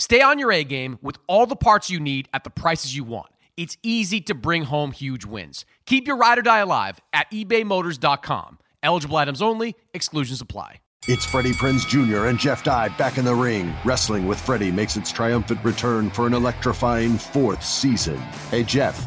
Stay on your A game with all the parts you need at the prices you want. It's easy to bring home huge wins. Keep your ride or die alive at ebaymotors.com. Eligible items only, exclusions apply. It's Freddie Prinze Jr. and Jeff Dye back in the ring. Wrestling with Freddie makes its triumphant return for an electrifying fourth season. Hey, Jeff.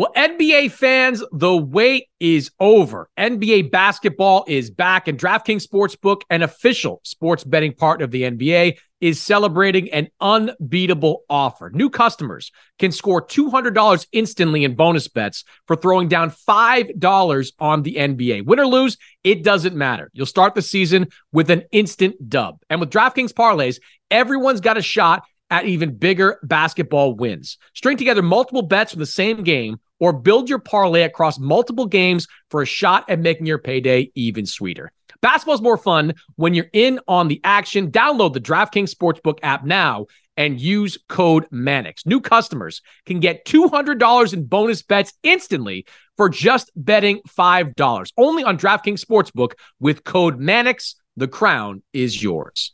Well, NBA fans, the wait is over. NBA basketball is back, and DraftKings Sportsbook, an official sports betting partner of the NBA, is celebrating an unbeatable offer. New customers can score $200 instantly in bonus bets for throwing down $5 on the NBA. Win or lose, it doesn't matter. You'll start the season with an instant dub. And with DraftKings parlays, everyone's got a shot at even bigger basketball wins. String together multiple bets from the same game or build your parlay across multiple games for a shot at making your payday even sweeter. Basketball's more fun when you're in on the action. Download the DraftKings Sportsbook app now and use code Mannix. New customers can get $200 in bonus bets instantly for just betting $5. Only on DraftKings Sportsbook with code Mannix. The crown is yours.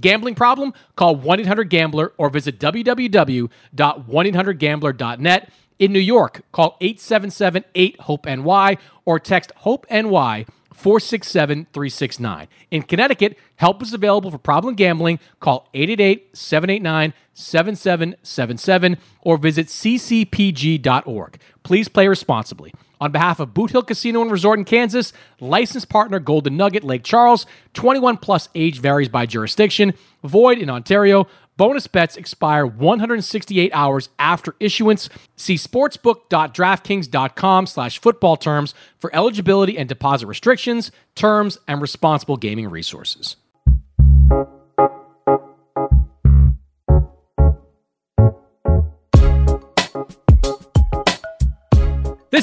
Gambling problem? Call 1 800 Gambler or visit www.1800Gambler.net. In New York, call 877 8 HOPE NY or text HOPE NY 467 369. In Connecticut, help is available for problem gambling. Call 888 789 7777 or visit ccpg.org. Please play responsibly. On behalf of Boot Hill Casino and Resort in Kansas, licensed partner Golden Nugget Lake Charles, 21 plus age varies by jurisdiction, void in Ontario. Bonus bets expire 168 hours after issuance. See sportsbook.draftkings.com slash football terms for eligibility and deposit restrictions, terms, and responsible gaming resources.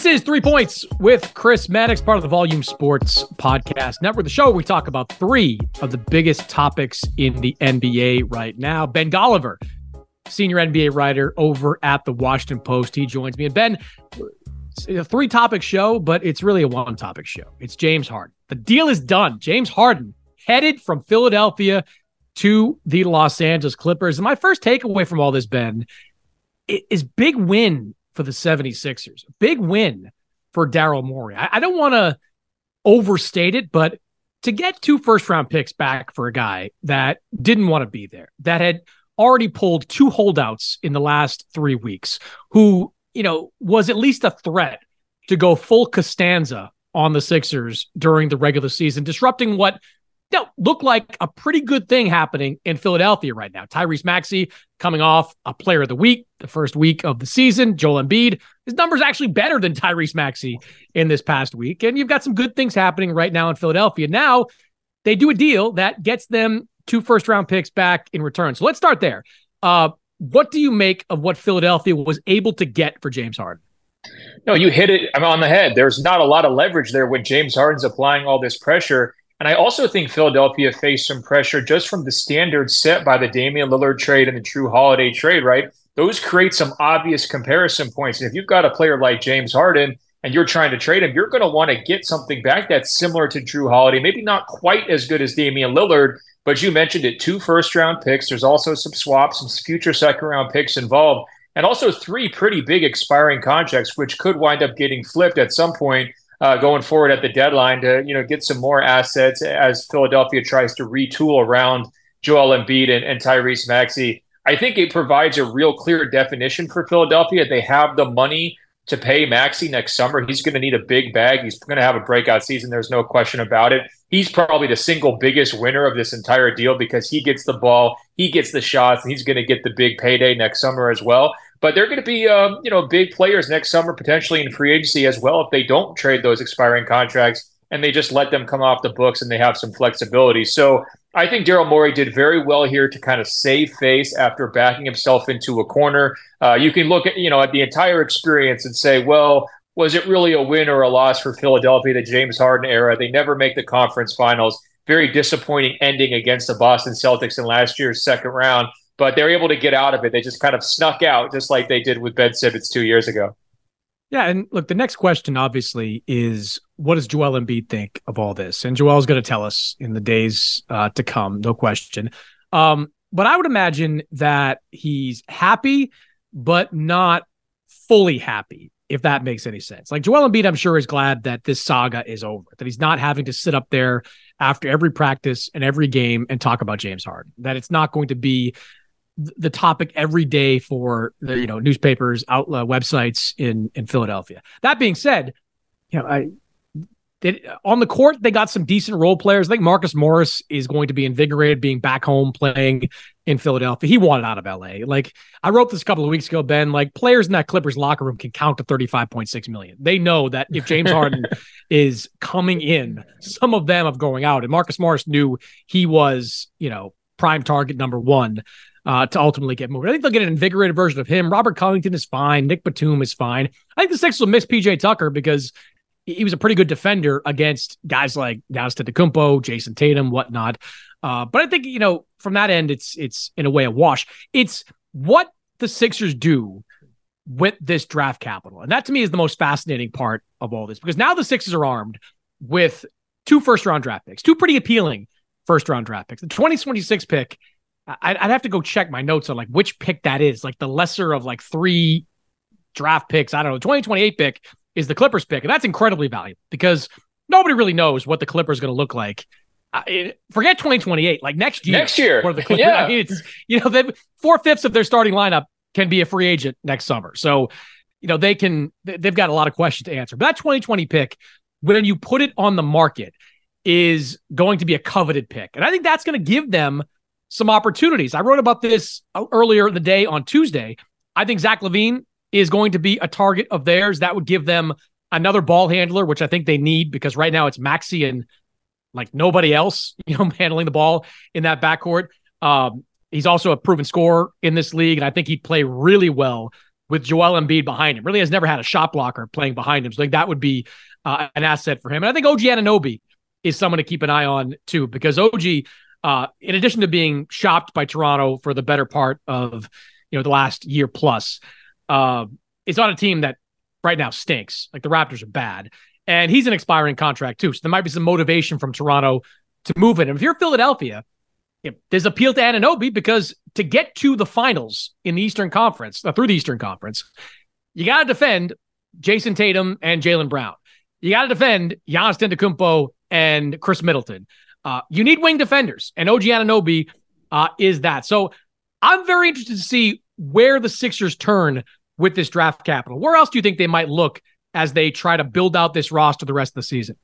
Is Three Points with Chris Mannix, part of the Volume Sports Podcast Network. The show we talk about three of the biggest topics in the NBA right now. Ben Golliver, senior NBA writer over at the Washington Post, he joins me. And Ben, a three topic show, but it's really a one topic show. It's James Harden. The deal is done. James Harden headed from Philadelphia to the Los Angeles Clippers. And my first takeaway from all this, Ben, is big win for the 76ers. Big win for Daryl Morey. I, I don't want to overstate it, but to get two first round picks back for a guy that didn't want to be there, that had already pulled two holdouts in the last three weeks, who, you know, was at least a threat to go full Costanza on the Sixers during the regular season, disrupting what know, look like a pretty good thing happening in Philadelphia right now. Tyrese Maxey coming off a player of the week, the first week of the season. Joel Embiid, his numbers actually better than Tyrese Maxey in this past week. And you've got some good things happening right now in Philadelphia. Now they do a deal that gets them two first round picks back in return. So let's start there. Uh, what do you make of what Philadelphia was able to get for James Harden? No, you hit it on the head. There's not a lot of leverage there when James Harden's applying all this pressure. And I also think Philadelphia faced some pressure just from the standards set by the Damian Lillard trade and the Jrue Holiday trade, right? Those create some obvious comparison points. And if you've got a player like James Harden and you're trying to trade him, you're going to want to get something back that's similar to Jrue Holiday, maybe not quite as good as Damian Lillard, but you mentioned it two first round picks. There's also some swaps, some future second round picks involved, and also three pretty big expiring contracts, which could wind up getting flipped at some point uh, going forward at the deadline to you know get some more assets as Philadelphia tries to retool around Joel Embiid and, and Tyrese Maxey. I think it provides a real clear definition for Philadelphia. They have the money to pay Maxey next summer. He's going to need a big bag. He's going to have a breakout season. There's no question about it. He's probably the single biggest winner of this entire deal because he gets the ball, he gets the shots, and he's going to get the big payday next summer as well. But they're going to be, um, you know, big players next summer potentially in free agency as well if they don't trade those expiring contracts and they just let them come off the books and they have some flexibility. So I think Daryl Morey did very well here to kind of save face after backing himself into a corner. Uh, you can look at you know at the entire experience and say, well, was it really a win or a loss for Philadelphia? The James Harden era. They never make the conference finals. Very disappointing ending against the Boston Celtics in last year's second round, but they're able to get out of it. They just kind of snuck out, just like they did with Ben Simmons two years ago. Yeah, and look, the next question obviously is what does Joel Embiid think of all this? And Joel's going to tell us in the days uh, to come, no question. Um, but I would imagine that he's happy, but not fully happy, if that makes any sense. Like Joel Embiid, I'm sure is glad that this saga is over, that he's not having to sit up there after every practice and every game and talk about James Harden, that it's not going to be the topic every day for the you know newspapers, outlet, uh, websites in in Philadelphia. That being said, you know I did on the court they got some decent role players. I think Marcus Morris is going to be invigorated being back home playing in Philadelphia. He wanted out of LA. Like I wrote this a couple of weeks ago, Ben. Like players in that Clippers locker room can count to thirty five point six million. They know that if James Harden is coming in, some of them are going out. And Marcus Morris knew he was you know prime target number one uh, to ultimately get moved. I think they'll get an invigorated version of him. Robert Covington is fine. Nick Batum is fine. I think the Sixers will miss PJ Tucker because he was a pretty good defender against guys like Giannis Antetokounmpo, Jayson Tatum, whatnot. Uh, but I think you know from that end, it's it's in a way a wash. It's what the Sixers do with this draft capital, and that to me is the most fascinating part of all this because now the Sixers are armed with two first round draft picks, two pretty appealing first round draft picks. The 2026 pick I'd, I'd have to go check my notes on like which pick that is, like the lesser of like three draft picks. I don't know. 2028 pick is the Clippers pick, and that's incredibly valuable because nobody really knows what the Clippers going to look like. forget 2028, like next year. Next year, the Clippers, yeah. I mean, it's you know, four fifths of their starting lineup can be a free agent next summer. So, you know, they can they've got a lot of questions to answer. But that 2020 pick, when you put it on the market, is going to be a coveted pick, and I think that's going to give them some opportunities. I wrote about this earlier in the day on Tuesday. I think Zach LaVine is going to be a target of theirs. That would give them another ball handler, which I think they need because right now it's Maxey and like nobody else, you know, handling the ball in that backcourt. Um, he's also a proven scorer in this league, and I think he'd play really well with Joel Embiid behind him. Really has never had a shot blocker playing behind him, so like that would be uh, an asset for him. And I think OG Anunoby is someone to keep an eye on too, because OG uh, in addition to being shopped by Toronto for the better part of you know the last year plus, uh, it's on a team that right now stinks. Like the Raptors are bad, and he's an expiring contract too. So there might be some motivation from Toronto to move it. And if you're Philadelphia, you know, there's appeal to Anunoby because to get to the finals in the Eastern Conference, uh, through the Eastern Conference, you got to defend Jayson Tatum and Jaylen Brown. You got to defend Giannis Antetokounmpo and Khris Middleton. Uh, you need wing defenders, and OG Anunoby uh, is that. So I'm very interested to see where the Sixers turn with this draft capital. Where else do you think they might look as they try to build out this roster the rest of the season?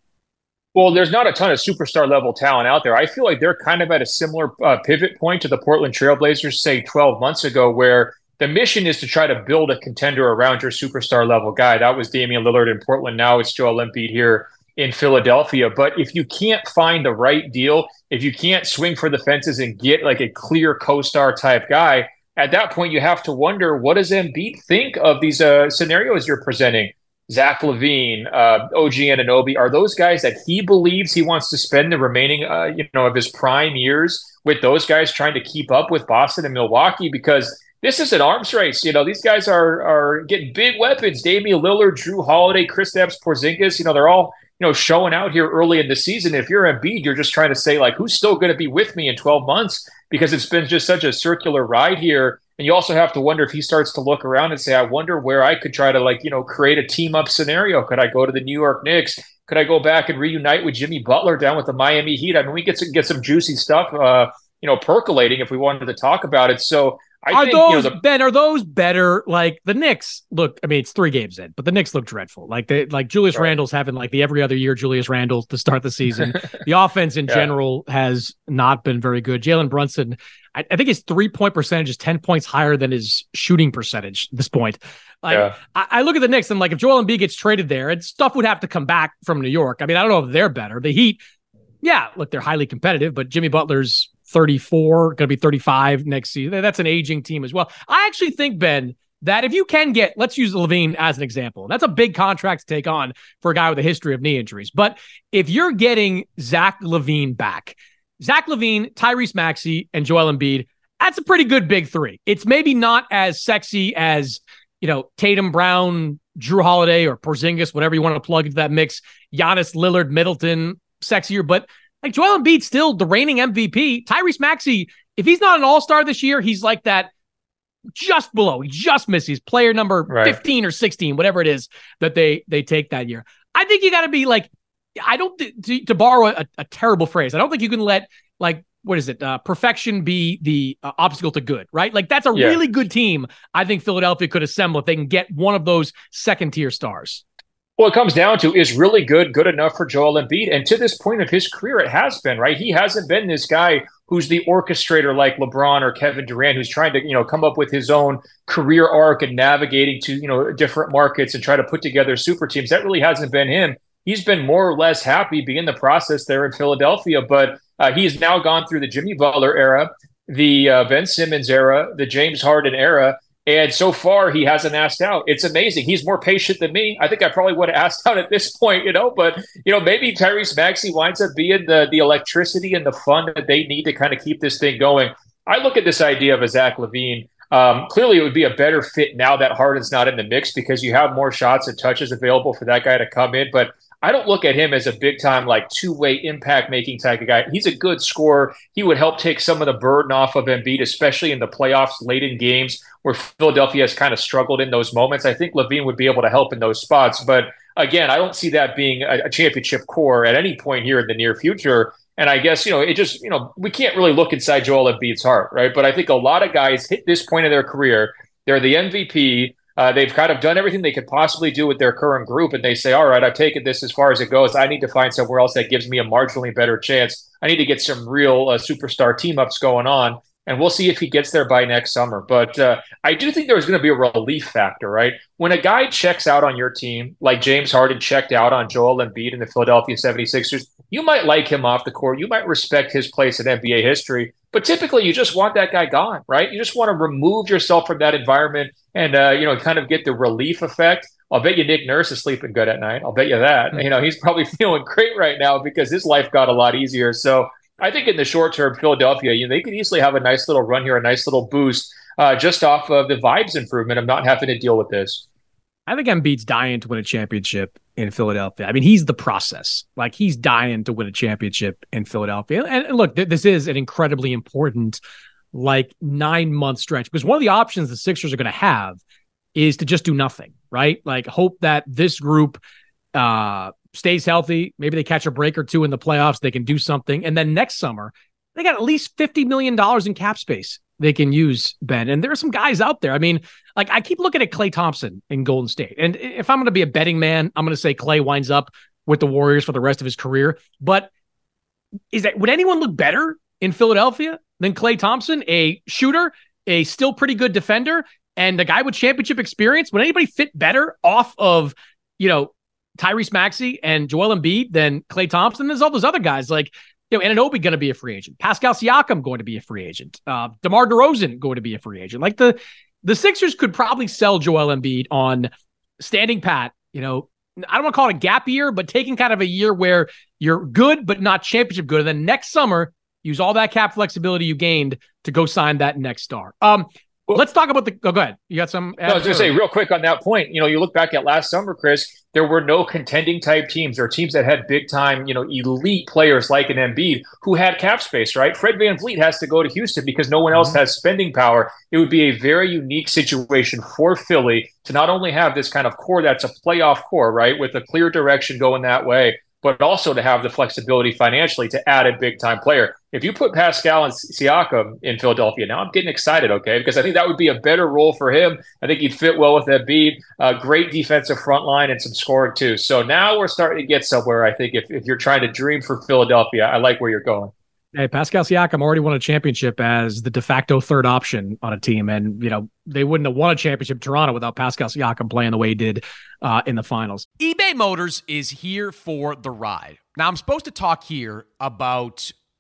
Well, there's not a ton of superstar level talent out there. I feel like they're kind of at a similar uh, pivot point to the Portland Trailblazers, say 12 months ago, where the mission is to try to build a contender around your superstar level guy. That was Damian Lillard in Portland. Now it's Joel Embiid here in Philadelphia. But if you can't find the right deal, if you can't swing for the fences and get like a clear co-star type guy, at that point you have to wonder what does Embiid think of these uh, scenarios you're presenting? Zach LaVine, uh, OG Anunoby, are those guys that he believes he wants to spend the remaining, uh, you know, of his prime years with those guys trying to keep up with Boston and Milwaukee? Because this is an arms race. You know, these guys are are getting big weapons. Damian Lillard, Jrue Holiday, Kristaps Porzingis. You know, they're all you know, showing out here early in the season. If you're Embiid, you're just trying to say like, who's still going to be with me in 12 months because it's been just such a circular ride here. And you also have to wonder if he starts to look around and say, I wonder where I could try to like, you know, create a team up scenario. Could I go to the New York Knicks? Could I go back and reunite with Jimmy Butler down with the Miami Heat? I mean, we get get some juicy stuff, uh, you know, percolating if we wanted to talk about it. So I are think, those you know, the, Ben? Are those better? Like the Knicks look. I mean, it's three games in, but the Knicks look dreadful. Like they like Julius Right. Randle's having like the every other year Julius Randle to start the season. the offense in Yeah. general has not been very good. Jalen Brunson, I, I think his three point percentage is ten points higher than his shooting percentage at this point. Like Yeah. I, I look at the Knicks and like if Joel Embiid gets traded there, and stuff would have to come back from New York. I mean, I don't know if they're better. The Heat, yeah, look, they're highly competitive, but Jimmy Butler's 34, going to be 35 next season. That's an aging team as well. I actually think, Ben, that if you can get, let's use LaVine as an example. That's a big contract to take on for a guy with a history of knee injuries. But if you're getting Zach LaVine back, Zach LaVine, Tyrese Maxey, and Joel Embiid, that's a pretty good big three. It's maybe not as sexy as, you know, Tatum Brown, Jrue Holiday, or Porzingis, whatever you want to plug into that mix. Giannis, Lillard, Middleton, sexier, but like Joel Embiid, still the reigning MVP. Tyrese Maxey, if he's not an All Star this year, he's like that just below. He just misses player number Right. 15 or 16, whatever it is that they they take that year. I think you got to be like, I don't th- to, to borrow a, a terrible phrase. I don't think you can let like what is it? Uh, perfection be the uh, obstacle to good, right? Like that's a Yeah. really good team. I think Philadelphia could assemble if they can get one of those second tier stars. Well, it comes down to is really good good enough for Joel Embiid? And to this point of his career, it has been right. He hasn't been this guy who's the orchestrator like LeBron or Kevin Durant, who's trying to you know come up with his own career arc and navigating to you know different markets and try to put together super teams. That really hasn't been him. He's been more or less happy being the process there in Philadelphia, but uh, he's now gone through the Jimmy Butler era, the uh, Ben Simmons era, the James Harden era. And so far, he hasn't asked out. It's amazing. He's more patient than me. I think I probably would have asked out at this point, you know. But you know, maybe Tyrese Maxey winds up being the the electricity and the fun that they need to kind of keep this thing going. I look at this idea of a Zach LaVine. Um, clearly, it would be a better fit now that Harden's not in the mix because you have more shots and touches available for that guy to come in. But I don't look at him as a big time, like two way impact making type of guy. He's a good scorer. He would help take some of the burden off of Embiid, especially in the playoffs late in games where Philadelphia has kind of struggled in those moments. I think LaVine would be able to help in those spots. But again, I don't see that being a, a championship core at any point here in the near future. And I guess, you know, it just, you know, we can't really look inside Joel Embiid's heart, right? But I think a lot of guys hit this point of their career. They're the MVP. Uh, they've kind of done everything they could possibly do with their current group, and they say, "All right, I've taken this as far as it goes. I need to find somewhere else that gives me a marginally better chance. I need to get some real uh, superstar team ups going on." And we'll see if he gets there by next summer. But uh, I do think there's going to be a relief factor, right? When a guy checks out on your team, like James Harden checked out on Joel Embiid in the Philadelphia 76ers, you might like him off the court. You might respect his place in NBA history. But typically, you just want that guy gone, right? You just want to remove yourself from that environment and, uh, you know, kind of get the relief effect. I'll bet you Nick Nurse is sleeping good at night. I'll bet you that. You know, he's probably feeling great right now because his life got a lot easier. So I think in the short term, Philadelphia, you know, they could easily have a nice little run here, a nice little boost uh, just off of the vibes improvement of not having to deal with this. I think Embiid's dying to win a championship in Philadelphia. I mean, he's the process. Like he's dying to win a championship in Philadelphia. And, look, th- this is an incredibly important, like nine month stretch because one of the options the Sixers are going to have is to just do nothing, right? Like hope that this group uh, stays healthy. Maybe they catch a break or two in the playoffs. They can do something, and then next summer they got at least fifty million dollars in cap space they can use. Ben, and there are some guys out there. I mean, like I keep looking at Klay Thompson in Golden State, and if I'm going to be a betting man, I'm going to say Klay winds up with the Warriors for the rest of his career. But is that would anyone look better in Philadelphia than Klay Thompson, a shooter, a still pretty good defender, and a guy with championship experience? Would anybody fit better off of you know Tyrese Maxey and Joel Embiid than Klay Thompson? There's all those other guys like you know, Anunoby going to be a free agent. Pascal Siakam going to be a free agent. Uh, DeMar DeRozan going to be a free agent. Like the the Sixers could probably sell Joel Embiid on standing pat. You know, I don't want to call it a gap year, but taking kind of a year where you're good but not championship good, and then next summer use all that cap flexibility you gained to go sign that next star. Um, Well- let's talk about the. Oh, go ahead. You got some? No, I was going to say real quick on that point. You know, you look back at last summer, Chris. There were no contending type teams or teams that had big time, you know, elite players like an Embiid who had cap space. Right? Fred VanVleet has to go to Houston because no one else Mm-hmm. has spending power. It would be a very unique situation for Philly to not only have this kind of core that's a playoff core, right, with a clear direction going that way, but also to have the flexibility financially to add a big time player. If you put Pascal and Siakam in Philadelphia, now I'm getting excited, okay? Because I think that would be a better role for him. I think he'd fit well with Embiid, a great defensive front line, and some scoring too. So now we're starting to get somewhere, I think, if, if you're trying to dream for Philadelphia. I like where you're going. Hey, Pascal Siakam already won a championship as the de facto third option on a team, and you know they wouldn't have won a championship in Toronto without Pascal Siakam playing the way he did uh, in the finals. eBay Motors is here for the ride. Now I'm supposed to talk here about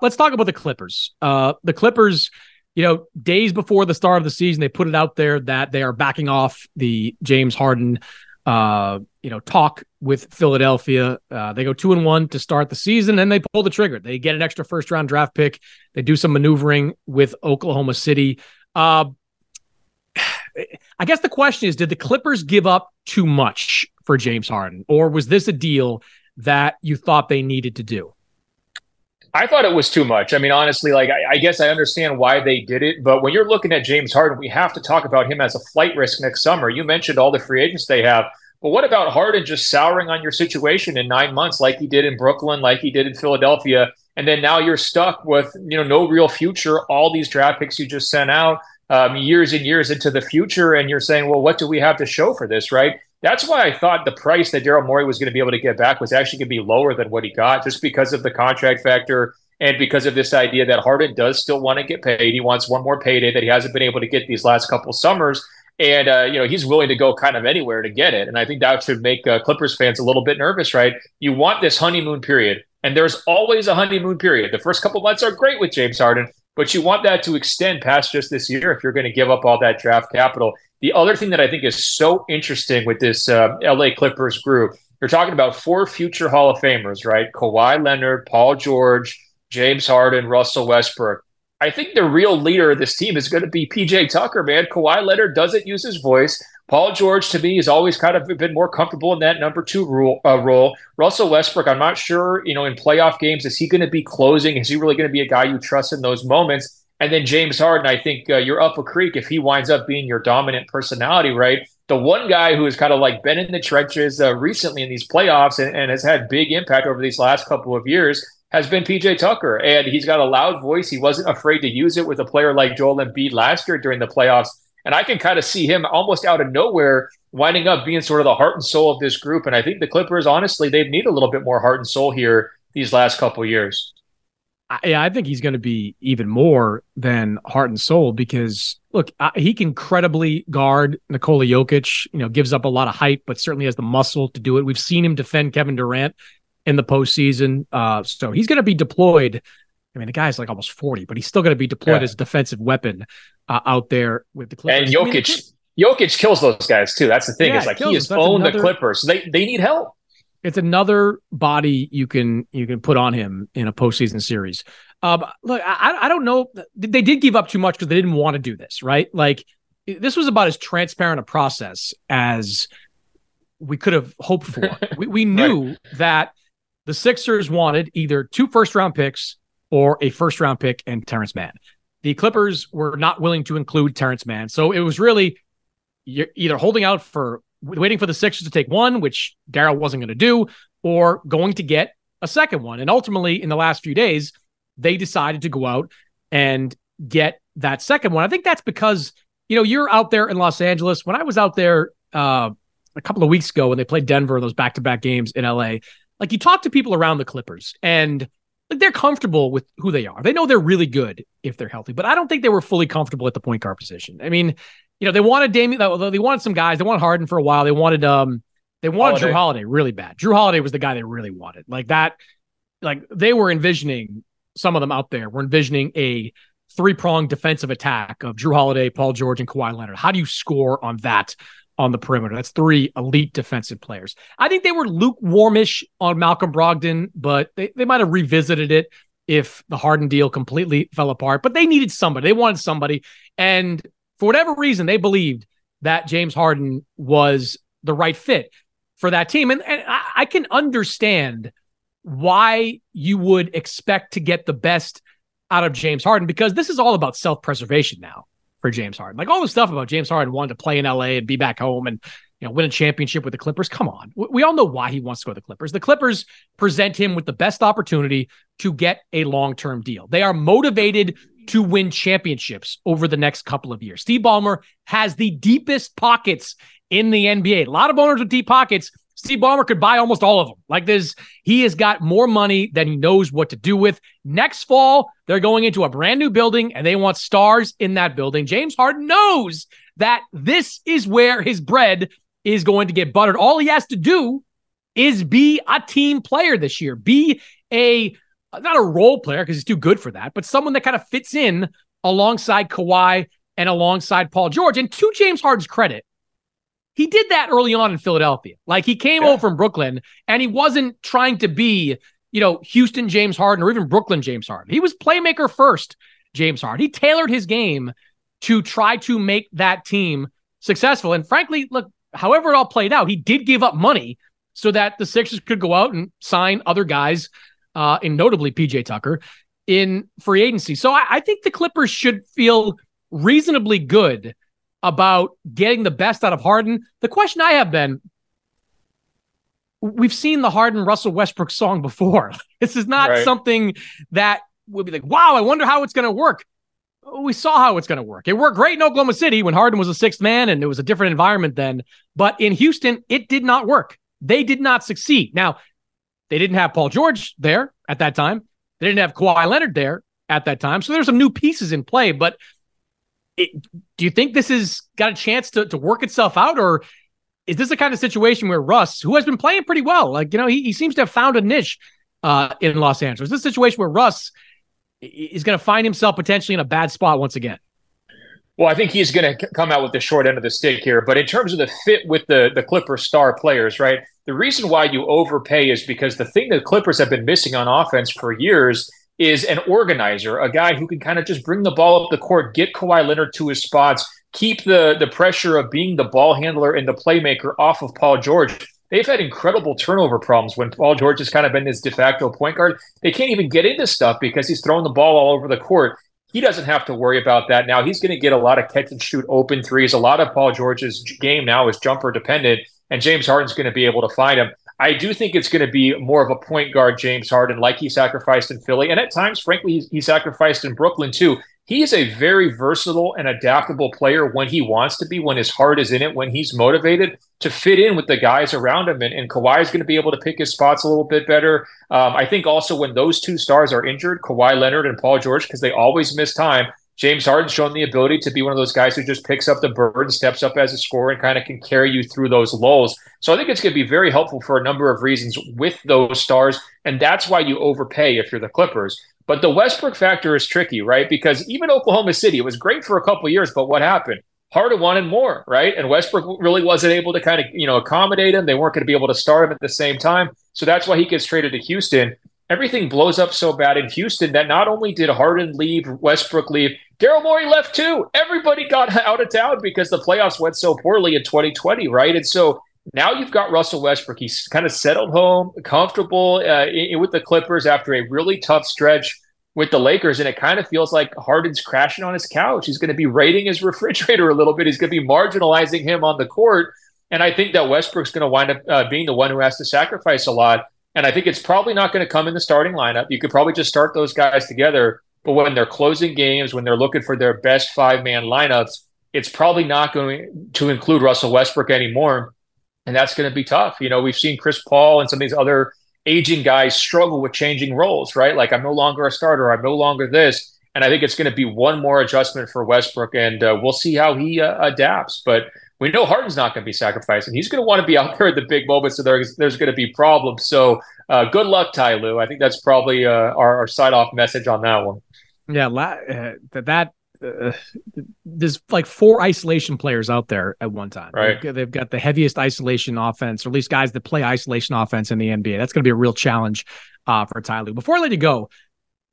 Let's talk about the Clippers. Uh, the Clippers, you know, days before the start of the season, they put it out there that they are backing off the James Harden, uh, you know, talk with Philadelphia. Uh, they go two and one to start the season, and they pull the trigger. They get an extra first round draft pick. They do some maneuvering with Oklahoma City. Uh, I guess the question is, did the Clippers give up too much for James Harden, or was this a deal that you thought they needed to do? I thought it was too much. I mean, honestly, like I, I, guess I understand why they did it, but when you're looking at James Harden, we have to talk about him as a flight risk next summer. You mentioned all the free agents they have, but what about Harden just souring on your situation in nine months, like he did in Brooklyn, like he did in Philadelphia, and then now you're stuck with you know no real future. All these draft picks you just sent out, um, years and years into the future, and you're saying, well, what do we have to show for this, right? That's why I thought the price that Daryl Morey was going to be able to get back was actually going to be lower than what he got, just because of the contract factor and because of this idea that Harden does still want to get paid. He wants one more payday that he hasn't been able to get these last couple summers. And, uh, you know, he's willing to go kind of anywhere to get it. And I think that should make uh, Clippers fans a little bit nervous, right? You want this honeymoon period. And there's always a honeymoon period. The first couple months are great with James Harden, but you want that to extend past just this year if you're going to give up all that draft capital. The other thing that I think is so interesting with this uh, LA Clippers group, you're talking about four future Hall of Famers, right? Kawhi Leonard, Paul George, James Harden, Russell Westbrook. I think the real leader of this team is going to be PJ Tucker, man. Kawhi Leonard doesn't use his voice. Paul George, to me, has always kind of been more comfortable in that number two role, uh, role. Russell Westbrook, I'm not sure, you know, in playoff games, is he going to be closing? Is he really going to be a guy you trust in those moments? And then James Harden, I think uh, you're up a creek if he winds up being your dominant personality, right? The one guy who has kind of like been in the trenches uh, recently in these playoffs and, and has had big impact over these last couple of years has been PJ Tucker. And he's got a loud voice. He wasn't afraid to use it with a player like Joel Embiid last year during the playoffs. And I can kind of see him almost out of nowhere winding up being sort of the heart and soul of this group. And I think the Clippers, honestly, they need a little bit more heart and soul here these last couple of years. Yeah, I think he's going to be even more than heart and soul because look, he can credibly guard Nikola Jokic. You know, gives up a lot of height, but certainly has the muscle to do it. We've seen him defend Kevin Durant in the postseason, uh, so he's going to be deployed. I mean, the guy's like almost forty, but he's still going to be deployed yeah. as a defensive weapon uh, out there with the Clippers. And Jokic, I mean, Jokic kills those guys too. That's the thing. Yeah, is like he has owned another... the Clippers. So they they need help it's another body you can you can put on him in a postseason series. Um, look, I, I don't know. They did give up too much because they didn't want to do this, right? Like this was about as transparent a process as we could have hoped for. we, we knew right. that the Sixers wanted either two first round picks or a first round pick and Terrence Mann. The Clippers were not willing to include Terrence Mann, so it was really you're either holding out for waiting for the Sixers to take one, which Daryl wasn't going to do, or going to get a second one. And ultimately, in the last few days, they decided to go out and get that second one. I think that's because, you know, you're out there in Los Angeles. When I was out there uh, a couple of weeks ago when they played Denver, those back to back games in LA, like you talk to people around the Clippers and like they're comfortable with who they are. They know they're really good if they're healthy, but I don't think they were fully comfortable at the point guard position. I mean, you know, they wanted Damian, they wanted some guys. They wanted Harden for a while. They wanted um, they wanted Holiday. Jrue Holiday really bad. Jrue Holiday was the guy they really wanted. Like that, like they were envisioning some of them out there were envisioning a three pronged defensive attack of Jrue Holiday, Paul George, and Kawhi Leonard. How do you score on that on the perimeter? That's three elite defensive players. I think they were lukewarmish on Malcolm Brogdon, but they, they might have revisited it if the Harden deal completely fell apart. But they needed somebody. They wanted somebody. And for whatever reason, they believed that James Harden was the right fit for that team. And, and I, I can understand why you would expect to get the best out of James Harden because this is all about self preservation now for James Harden. Like all the stuff about James Harden wanting to play in LA and be back home and you know win a championship with the Clippers. Come on, we all know why he wants to go to the Clippers. The Clippers present him with the best opportunity to get a long term deal. They are motivated to win championships over the next couple of years. Steve Ballmer has the deepest pockets in the NBA. A lot of owners with deep pockets. Steve Ballmer could buy almost all of them. Like this, he has got more money than he knows what to do with. Next fall, they're going into a brand new building and they want stars in that building. James Harden knows that this is where his bread is going to get buttered. All he has to do is be a team player this year, be a Uh, not a role player because he's too good for that, but someone that kind of fits in alongside Kawhi and alongside Paul George. And to James Harden's credit, he did that early on in Philadelphia. Like he came yeah. over from Brooklyn and he wasn't trying to be, you know, Houston James Harden or even Brooklyn James Harden. He was playmaker first, James Harden. He tailored his game to try to make that team successful. And frankly, look, however it all played out, he did give up money so that the Sixers could go out and sign other guys uh, and notably PJ Tucker in free agency. So I, I think the Clippers should feel reasonably good about getting the best out of Harden. The question I have been we've seen the Harden Russell Westbrook song before. this is not right. something that would be like, wow, I wonder how it's going to work. We saw how it's going to work. It worked great in Oklahoma City when Harden was a sixth man and it was a different environment then. But in Houston, it did not work. They did not succeed. Now, they didn't have Paul George there at that time. They didn't have Kawhi Leonard there at that time. So there's some new pieces in play. But it, do you think this has got a chance to, to work itself out? Or is this the kind of situation where Russ, who has been playing pretty well, like, you know, he, he seems to have found a niche uh, in Los Angeles? Is this situation where Russ is going to find himself potentially in a bad spot once again? Well, I think he's going to come out with the short end of the stick here. But in terms of the fit with the the Clipper star players, right? The reason why you overpay is because the thing that Clippers have been missing on offense for years is an organizer, a guy who can kind of just bring the ball up the court, get Kawhi Leonard to his spots, keep the the pressure of being the ball handler and the playmaker off of Paul George. They've had incredible turnover problems when Paul George has kind of been this de facto point guard. They can't even get into stuff because he's throwing the ball all over the court. He doesn't have to worry about that now. He's going to get a lot of catch and shoot open threes. A lot of Paul George's game now is jumper dependent, and James Harden's going to be able to find him. I do think it's going to be more of a point guard, James Harden, like he sacrificed in Philly. And at times, frankly, he, he sacrificed in Brooklyn too. He is a very versatile and adaptable player when he wants to be, when his heart is in it, when he's motivated to fit in with the guys around him. And, and Kawhi is going to be able to pick his spots a little bit better. Um, I think also when those two stars are injured, Kawhi Leonard and Paul George, because they always miss time, James Harden's shown the ability to be one of those guys who just picks up the burden, steps up as a scorer, and kind of can carry you through those lulls. So I think it's going to be very helpful for a number of reasons with those stars. And that's why you overpay if you're the Clippers. But the Westbrook factor is tricky, right? Because even Oklahoma City, it was great for a couple years, but what happened? Harden wanted more, right? And Westbrook really wasn't able to kind of, you know, accommodate him. They weren't going to be able to start him at the same time. So that's why he gets traded to Houston. Everything blows up so bad in Houston that not only did Harden leave, Westbrook leave, Daryl Morey left too. Everybody got out of town because the playoffs went so poorly in 2020, right? And so now you've got Russell Westbrook. He's kind of settled home, comfortable uh, in, with the Clippers after a really tough stretch with the Lakers, and it kind of feels like Harden's crashing on his couch. He's going to be raiding his refrigerator a little bit. He's going to be marginalizing him on the court, and I think that Westbrook's going to wind up uh, being the one who has to sacrifice a lot. And I think it's probably not going to come in the starting lineup. You could probably just start those guys together but when they're closing games, when they're looking for their best five man lineups, it's probably not going to include Russell Westbrook anymore. And that's going to be tough. You know, we've seen Chris Paul and some of these other aging guys struggle with changing roles, right? Like, I'm no longer a starter, I'm no longer this. And I think it's going to be one more adjustment for Westbrook, and uh, we'll see how he uh, adapts. But we know Harden's not going to be sacrificing. He's going to want to be out there at the big moments, so there's, there's going to be problems. So uh, good luck, Ty Lue. I think that's probably uh, our, our side off message on that one. Yeah, uh, that that uh, there's like four isolation players out there at one time. Right. They've, they've, got the heaviest isolation offense, or at least guys that play isolation offense in the NBA. That's going to be a real challenge uh, for Ty Lue. Before I let you go,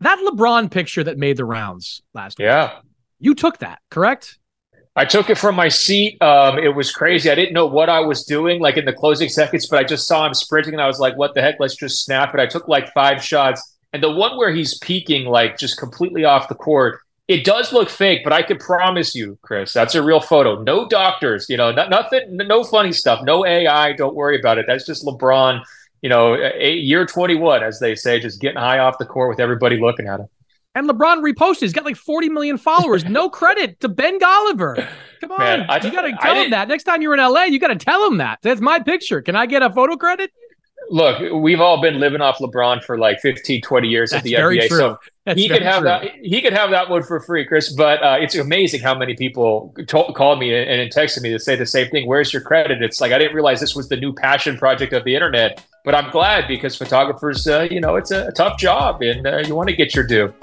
that LeBron picture that made the rounds last yeah. week, you took that, correct? I took it from my seat. Um, it was crazy. I didn't know what I was doing, like in the closing seconds, but I just saw him sprinting, and I was like, "What the heck? Let's just snap it." I took like five shots and the one where he's peeking, like just completely off the court, it does look fake, but I can promise you, Chris, that's a real photo. No doctors, you know, not, nothing, no funny stuff, no AI. Don't worry about it. That's just LeBron, you know, eight, year 21, as they say, just getting high off the court with everybody looking at him. And LeBron reposted. He's got like 40 million followers. No credit to Ben Golliver. Come on. Man, I, you got to tell him that. Next time you're in LA, you got to tell him that. That's my picture. Can I get a photo credit? Look, we've all been living off LeBron for like 15, 20 years That's at the NBA. True. So That's he could have true. that. He could have that one for free, Chris. But uh, it's amazing how many people to- called me and, and texted me to say the same thing. Where's your credit? It's like I didn't realize this was the new passion project of the internet. But I'm glad because photographers, uh, you know, it's a, tough job, and uh, you want to get your due.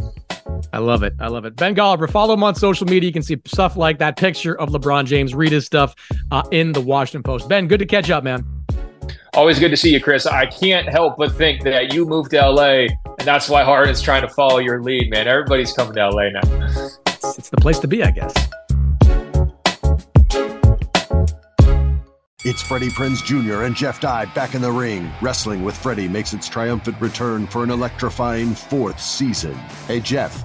I love it. I love it. Ben Golliver, follow him on social media. You can see stuff like that picture of LeBron James. Read his stuff uh, in the Washington Post. Ben, good to catch up, man. Always good to see you, Chris. I can't help but think that you moved to LA, and that's why Harden's trying to follow your lead, man. Everybody's coming to LA now. It's, it's the place to be, I guess. It's Freddie Prinze Jr. and Jeff Dye back in the ring. Wrestling with Freddie makes its triumphant return for an electrifying fourth season. Hey, Jeff.